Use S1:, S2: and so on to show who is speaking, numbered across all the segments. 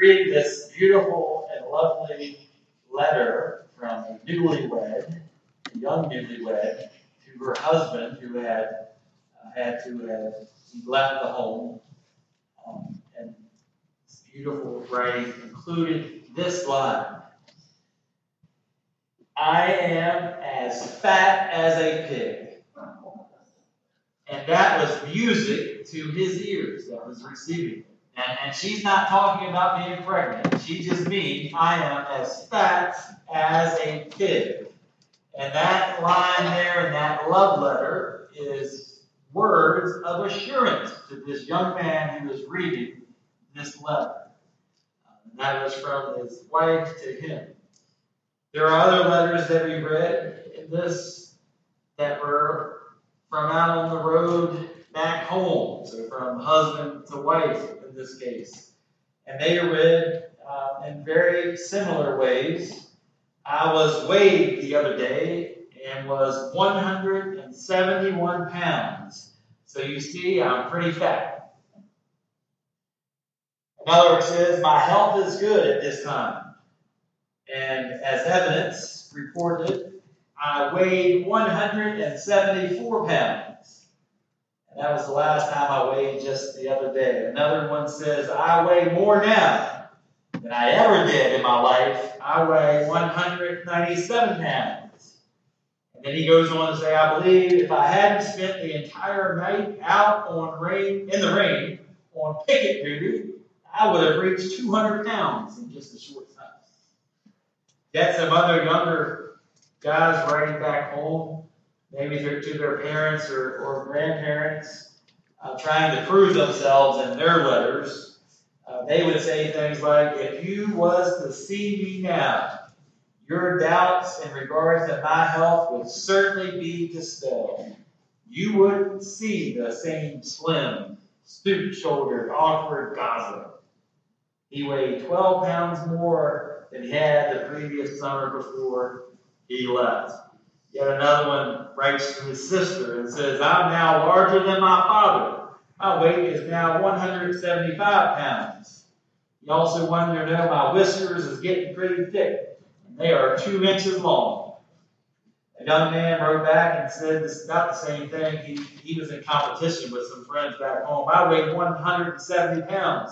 S1: read this beautiful and lovely letter from a newlywed, a young newlywed, to her husband who had uh, had to uh, have left the home. Um, and this beautiful writing included this line I am as fat as a pig. And that was music to his ears. That was receiving she's not talking about being pregnant. She just means I am as fat as a pig. And that line there in that love letter is words of assurance to this young man who is reading this letter. That was from his wife to him. There are other letters that we read in this that were from out on the road back home. So from husband to wife this case. And they read uh, in very similar ways. I was weighed the other day and was 171 pounds. So you see, I'm pretty fat. Another says, My health is good at this time. And as evidence reported, I weighed 174 pounds. That was the last time I weighed just the other day. Another one says, I weigh more now than I ever did in my life. I weigh 197 pounds. And then he goes on to say, I believe if I hadn't spent the entire night out on rain, in the rain on picket duty, I would have reached 200 pounds in just a short time. Yet some other younger guys writing back home maybe to their parents or, or grandparents, uh, trying to prove themselves in their letters, uh, they would say things like, If you was to see me now, your doubts in regards to my health would certainly be dispelled. You wouldn't see the same slim, stoop shouldered, awkward gossip. He weighed 12 pounds more than he had the previous summer before he left. Yet another one writes to his sister and says, I'm now larger than my father. My weight is now 175 pounds. You also want to know my whiskers is getting pretty thick, and they are two inches long. A young man wrote back and said this is about the same thing. He, he was in competition with some friends back home. I weighed 170 pounds,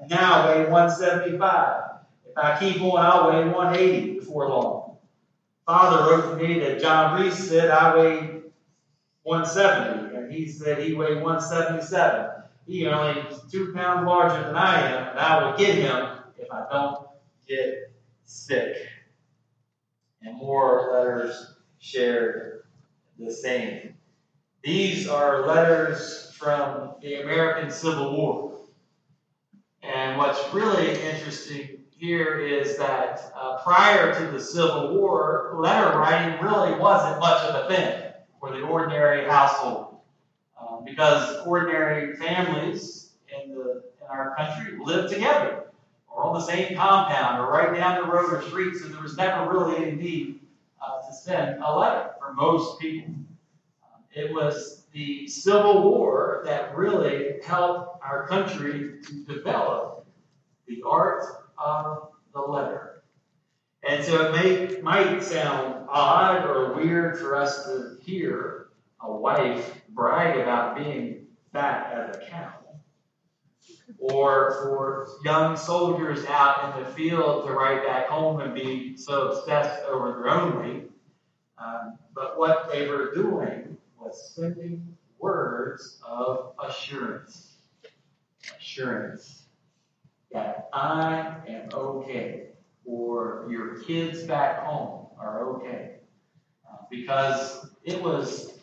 S1: and now I weigh 175. If I keep on, I'll weigh 180 before long father wrote to me that John Reese said I weighed 170, and he said he weighed 177. He only is two pounds larger than I am, and I will get him if I don't get sick. And more letters shared the same. These are letters from the American Civil War. And what's really interesting here is that uh, prior to the Civil War, letter writing really wasn't much of a thing for the ordinary household. Um, because ordinary families in, the, in our country lived together or on the same compound or right down the road or street, so there was never really any need uh, to send a letter for most people. Um, it was the Civil War that really helped our country to develop the art of the letter. And so it may, might sound odd or weird for us to hear a wife brag about being fat as a cow. Or for young soldiers out in the field to write back home and be so obsessed over their own weight. Um, but what they were doing was sending words of assurance. Assurance that I am okay, or your kids back home are okay. Uh, because it was,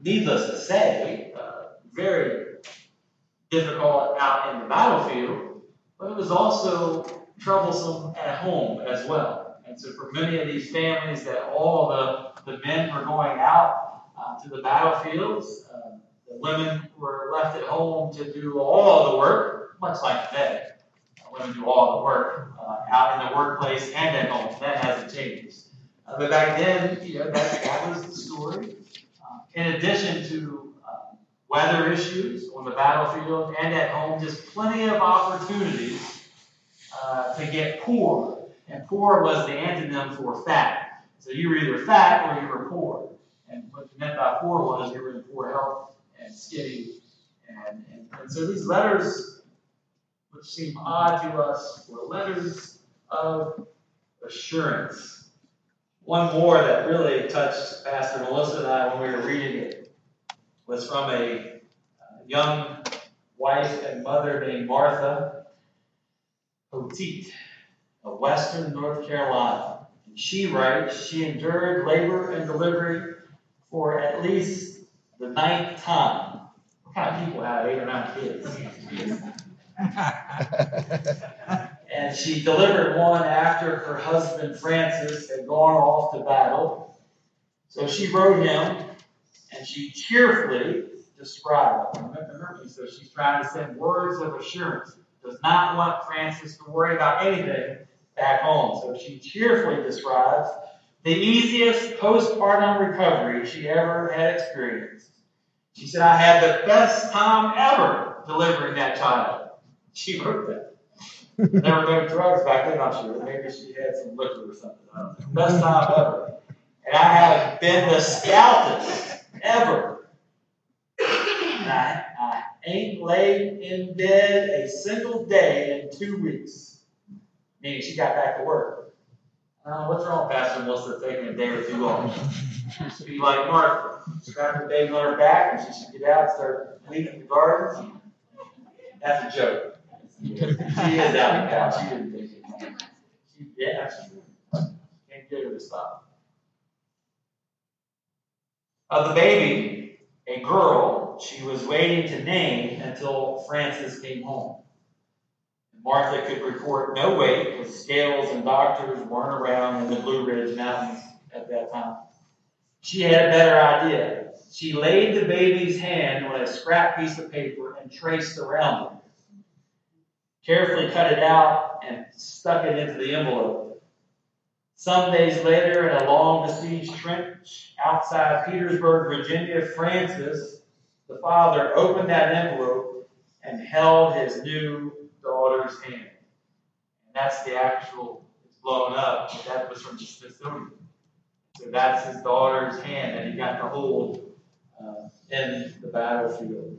S1: needless to say, uh, very difficult out in the battlefield, but it was also troublesome at home as well. And so, for many of these families, that all the, the men were going out uh, to the battlefields, uh, the women were left at home to do all the work, much like today. Women do all the work uh, out in the workplace and at home. That hasn't changed. Uh, but back then, you know, that, that was the story. Uh, in addition to uh, weather issues on the battlefield and at home, just plenty of opportunities uh, to get poor. And poor was the antonym for fat. So you were either fat or you were poor. And what you meant by poor was you were in poor health and skinny. And, and, and so these letters, which seem odd to us, were letters of assurance. One more that really touched Pastor Melissa and I when we were reading it was from a uh, young wife and mother named Martha Poteet of Western North Carolina. And she writes, she endured labor and delivery for at least the ninth time. What kind of people have eight or nine kids? and she delivered one after her husband Francis had gone off to battle. So she wrote him, and she cheerfully described. Remember me, so she's trying to send words of assurance. Does not want Francis to worry about anything back home. So she cheerfully describes the easiest postpartum recovery she ever had experienced. She said, I had the best time ever delivering that child. She wrote that. Never been drugs back then, I'm sure. Maybe she had some liquor or something. I don't know. Best time ever. And I have been the stoutest ever. And I, I ain't laid in bed a single day in two weeks. Meaning she got back to work. Uh, what's wrong, Pastor Melissa, taking a day or two off? She'd be like Martha. Strap her baby on her back and she should get out and start weeding the gardens. That's a joke. She is out of town. She didn't think it. She, yeah, she can't get her to stop. Of the baby, a girl, she was waiting to name until Francis came home. Martha could report no weight because scales and doctors weren't around in the Blue Ridge Mountains at that time. She had a better idea. She laid the baby's hand on a scrap piece of paper and traced around it carefully cut it out, and stuck it into the envelope. Some days later, in a long besieged trench outside Petersburg, Virginia, Francis, the father, opened that envelope and held his new daughter's hand. And that's the actual, it's blown up, but that was from the Smithsonian. So that's his daughter's hand that he got to hold uh, in the battlefield.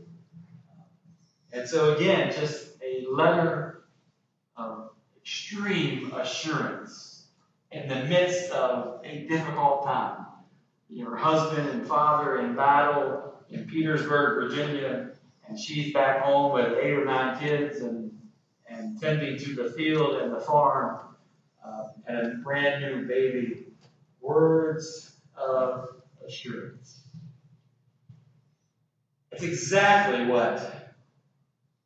S1: And so, again, just a letter of extreme assurance in the midst of a difficult time. Your husband and father in battle in Petersburg, Virginia, and she's back home with eight or nine kids and, and tending to the field and the farm uh, and a brand new baby. Words of assurance. It's exactly what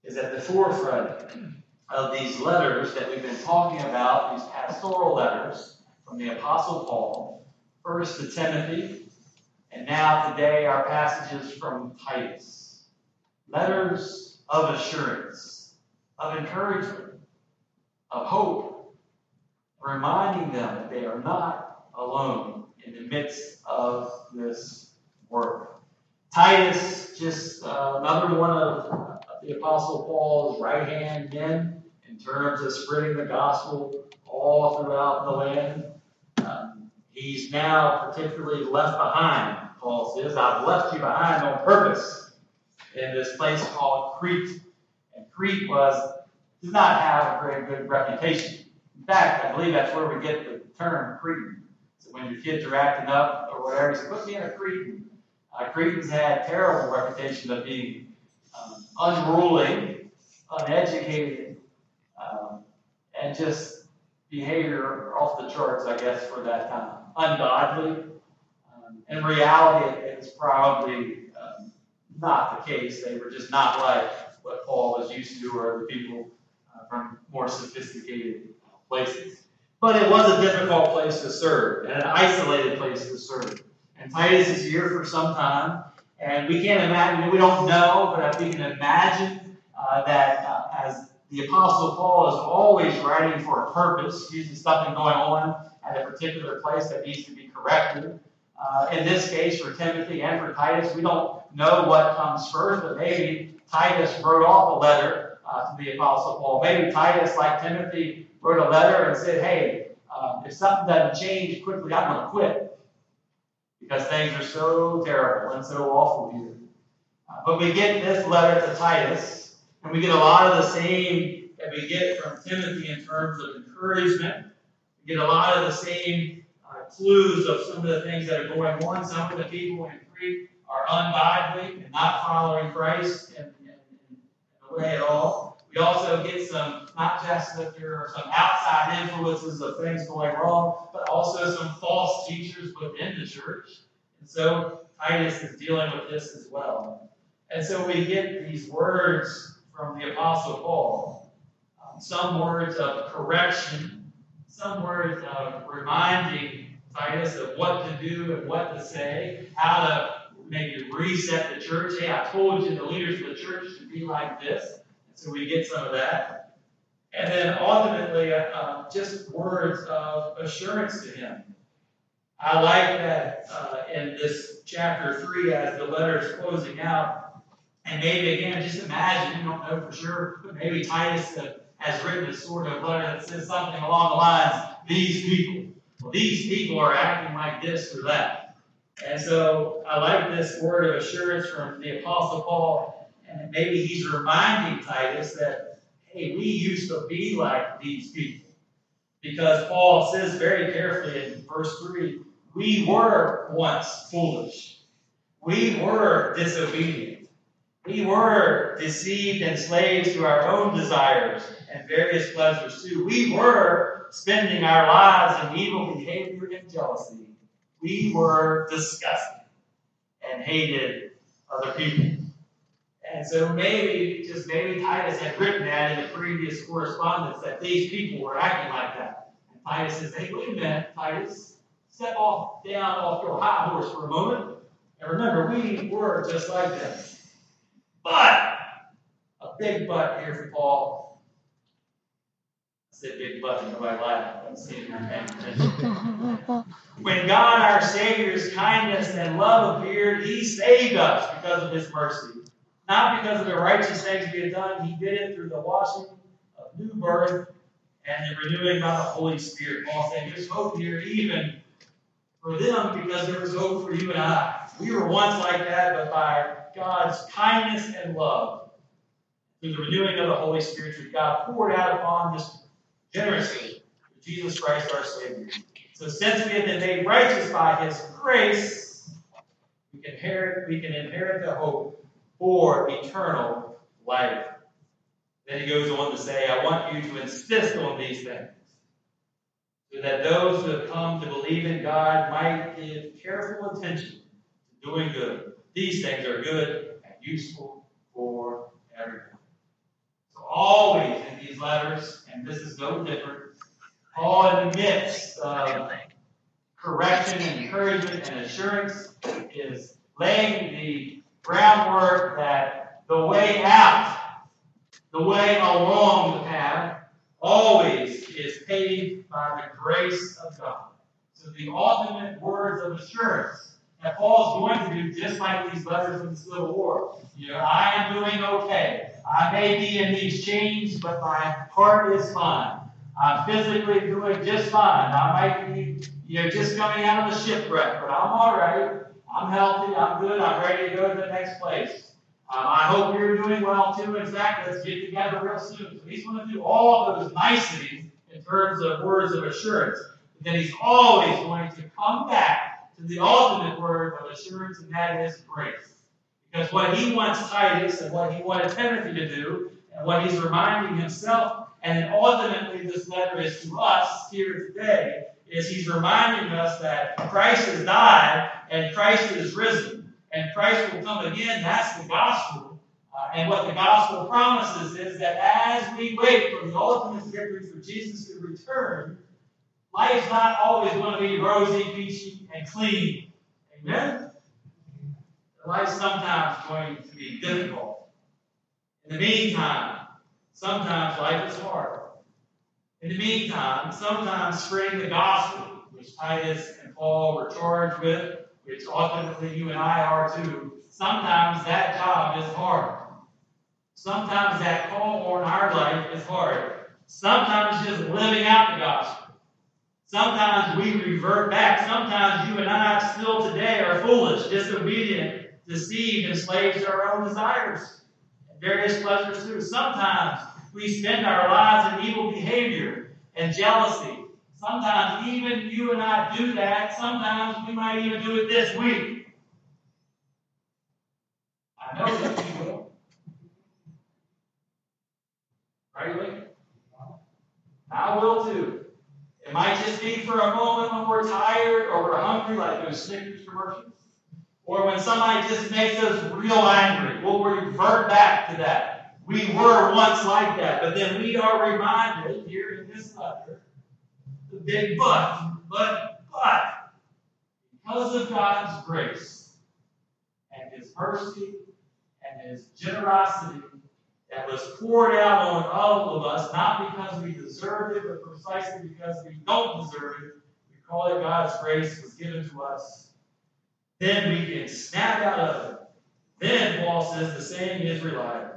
S1: is at the forefront of these letters that we've been talking about, these pastoral letters from the Apostle Paul, first to Timothy, and now today our passages from Titus. Letters of assurance, of encouragement, of hope, reminding them that they are not alone in the midst of this work. Titus, just uh, another one of the Apostle Paul's right hand men in terms of spreading the gospel all throughout the land. Um, he's now particularly left behind, Paul says. I've left you behind on purpose in this place called Crete. And Crete was does not have a very good reputation. In fact, I believe that's where we get the term Cretan. So when your kids are acting up or whatever, you say, put me in a Cretan. Uh, Cretans had terrible reputation of being unruly, uneducated, um, and just behavior off the charts, I guess, for that time. Ungodly. Um, in reality, it, it's probably um, not the case. They were just not like what Paul was used to or the people uh, from more sophisticated places. But it was a difficult place to serve and an isolated place to serve. And Titus is here for some time, and we can't imagine, we don't know, but we can imagine uh, that uh, as the Apostle Paul is always writing for a purpose, usually something going on at a particular place that needs to be corrected. Uh, in this case, for Timothy and for Titus, we don't know what comes first, but maybe Titus wrote off a letter uh, to the Apostle Paul. Maybe Titus, like Timothy, wrote a letter and said, hey, um, if something doesn't change quickly, I'm going to quit because things are so terrible and so awful here. Uh, but we get this letter to Titus, and we get a lot of the same that we get from Timothy in terms of encouragement. We get a lot of the same uh, clues of some of the things that are going on. Some of the people in Crete are ungodly and not following Christ in, in, in way at all. We also get some, not just that there are some outside influences of things going wrong, but also some false teachers within the church. And so Titus is dealing with this as well. And so we get these words from the Apostle Paul. Um, some words of correction, some words of reminding Titus of what to do and what to say, how to maybe reset the church. Hey, I told you the leaders of the church should be like this. So we get some of that. And then ultimately, uh, just words of assurance to him. I like that uh, in this chapter 3 as the letter is closing out. And maybe again, just imagine, you don't know for sure, but maybe Titus has written a sort of letter that says something along the lines, these people, these people are acting like this or that. And so I like this word of assurance from the Apostle Paul and maybe he's reminding Titus that, hey, we used to be like these people. Because Paul says very carefully in verse 3 we were once foolish, we were disobedient, we were deceived and slaves to our own desires and various pleasures too. We were spending our lives in evil behavior and jealousy. We were disgusting and hated other people. And so maybe, just maybe Titus had written that in the previous correspondence that these people were acting like that. And Titus says, hey, wait a minute, Titus, step off down off your high horse for a moment. And remember, we were just like them. But, a big but here for Paul. I said big but, and nobody laughed. When God, our Savior's kindness and love appeared, He saved us because of His mercy not because of the righteous things we had done. He did it through the washing of new birth and the renewing by the Holy Spirit. Paul said there's hope here even for them because there was hope for you and I. We were once like that, but by God's kindness and love, through the renewing of the Holy Spirit, which God poured out upon us generously Jesus Christ our Savior. So since we have been made righteous by His grace, we can inherit, we can inherit the hope for eternal life. Then he goes on to say, I want you to insist on these things, so that those who have come to believe in God might give careful attention to doing good. These things are good and useful for everyone. So always in these letters, and this is no different, Paul midst of correction encouragement and assurance is laying the groundwork that the way out, the way along the path, always is paved by the grace of God. So the ultimate words of assurance that Paul's going to do, just like these letters in the Civil War. You know, I am doing okay. I may be in these chains, but my heart is fine. I'm physically doing just fine. I might be, you know, just coming out of the shipwreck, but I'm all right. I'm healthy, I'm good, I'm ready to go to the next place. Um, I hope you're doing well too. In fact, let's get together real soon. So he's going to do all of those niceties in terms of words of assurance. But then he's always going to come back to the ultimate word of assurance, and that is grace. Because what he wants Titus and what he wanted Timothy to do, and what he's reminding himself, and then ultimately this letter is to us here today, is he's reminding us that Christ has died and Christ is risen, and Christ will come again. That's the gospel. Uh, and what the gospel promises is that as we wait for the ultimate victory for Jesus to return, life's not always going to be rosy, peachy, and clean. Amen? Life's sometimes going to be difficult. In the meantime, sometimes life is hard. In the meantime, sometimes spreading the gospel, which Titus and Paul were charged with, which ultimately you and I are too, sometimes that job is hard. Sometimes that call on our life is hard. Sometimes just living out the gospel. Sometimes we revert back. Sometimes you and I still today are foolish, disobedient, deceived, enslaved to our own desires various pleasures too. Sometimes we spend our lives in evil behavior and jealousy. Sometimes even you and I do that. Sometimes we might even do it this week. I know that you will. Right, I will too. It might just be for a moment when we're tired or we're hungry, like those Snickers commercials. Or when somebody just makes us real angry, we'll revert back to that. We were once like that, but then we are reminded here in this letter, the big but, but, but, because of God's grace and His mercy and His generosity that was poured out on all of us, not because we deserved it, but precisely because we don't deserve it. We call it God's grace was given to us. Then we can snap out of it. Then Paul says the saying is reliable.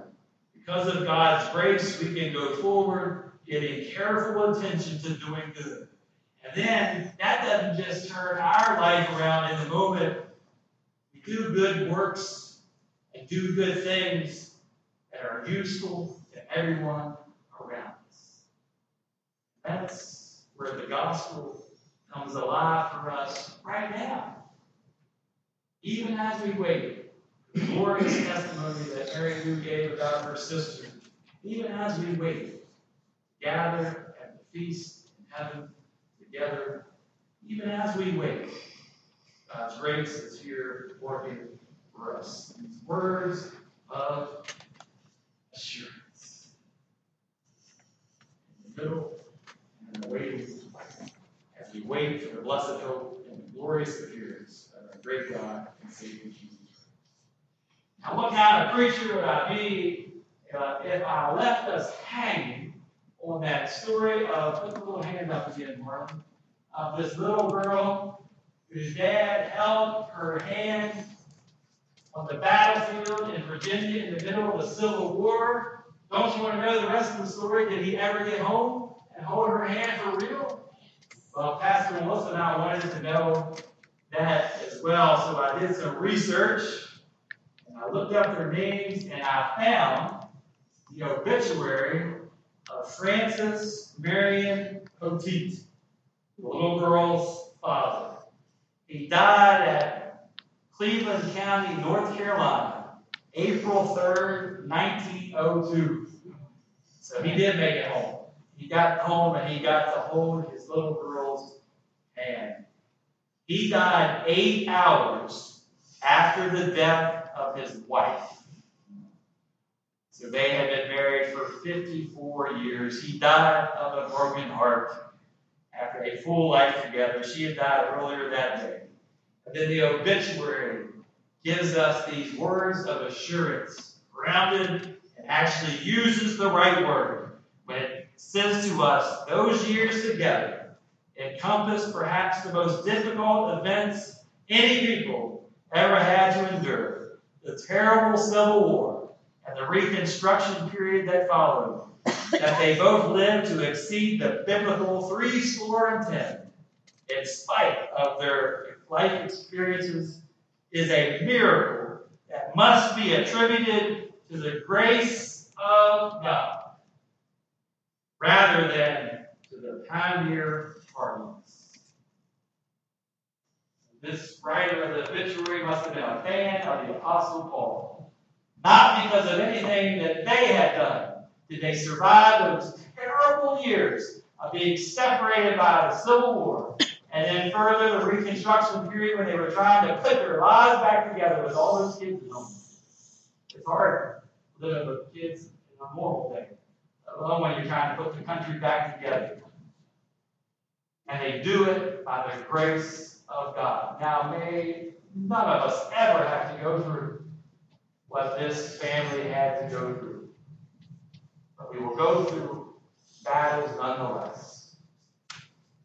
S1: Because of God's grace, we can go forward, giving careful attention to doing good. And then that doesn't just turn our life around in the moment. We do good works and do good things that are useful to everyone around us. That's where the gospel comes alive for us right now. Even as we wait, the glorious testimony that Mary Lou gave about her sister, even as we wait, gather at the feast in heaven together, even as we wait, God's grace is here working for us. These words of assurance. In the middle and the waiting, as we wait for the blessed hope and the glorious appearance of our great God and Savior Jesus what kind of preacher would I be uh, if I left us hanging on that story of, put the little hand up again, Marlon, of this little girl whose dad held her hand on the battlefield in Virginia in the middle of the Civil War. Don't you want to know the rest of the story? Did he ever get home and hold her hand for real? Well, Pastor Melissa and I wanted to know that as well, so I did some research I looked up their names and I found the obituary of Francis Marion Poteet, the little girl's father. He died at Cleveland County, North Carolina, April 3rd, 1902. So he did make it home. He got home and he got to hold his little girl's hand. He died eight hours after the death his wife. So they had been married for 54 years. He died of a broken heart after a full life together. She had died earlier that day. And then the obituary gives us these words of assurance, grounded and actually uses the right word when it says to us, those years together encompass perhaps the most difficult events any people ever had to endure the terrible Civil War and the Reconstruction period that followed, that they both lived to exceed the biblical three score and ten, in spite of their life experiences is a miracle that must be attributed to the grace of God rather than to the pioneer parties. This writer of the obituary must have been a fan of the Apostle Paul. Not because of anything that they had done did they survive those terrible years of being separated by the Civil War, and then further the Reconstruction period when they were trying to put their lives back together with all those kids at home. It's hard living with kids in a normal day, alone when you're trying to put the country back together. And they do it by the grace of God. Now, may none of us ever have to go through what this family had to go through. But we will go through battles nonetheless.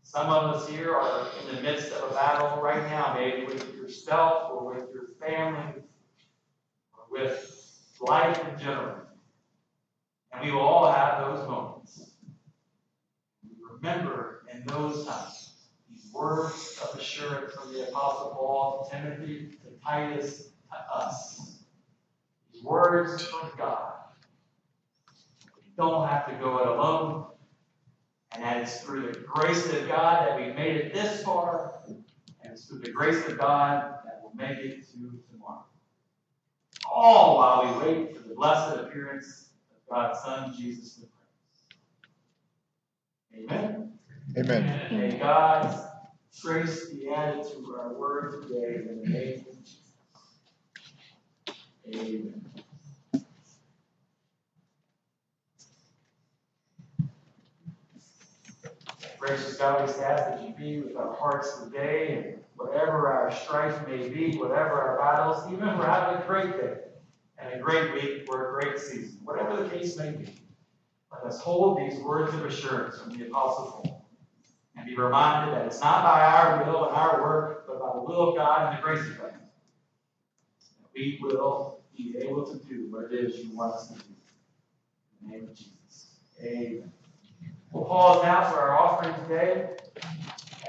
S1: Some of us here are in the midst of a battle right now, maybe with yourself or with your family or with life in general. And we will all have those moments. Remember in those times words of assurance from the Apostle Paul to Timothy, to Titus, to us. These words from God. We don't have to go it alone. And that is through the grace of God that we've made it this far. And it's through the grace of God that we'll make it to tomorrow. All while we wait for the blessed appearance of God's Son, Jesus the Prince. Amen.
S2: Amen.
S1: May God's grace be added to our word today in the name of Jesus. Amen. Gracious God, we ask that you be with our hearts today and whatever our strife may be, whatever our battles, even if we're having a great day and a great week or a great season, whatever the case may be. Let us hold these words of assurance from the Apostle Paul be reminded that it's not by our will and our work, but by the will of God and the grace of God. that We will be able to do what it is you want us to do. In the name of Jesus. Amen. We'll pause now for our offering today.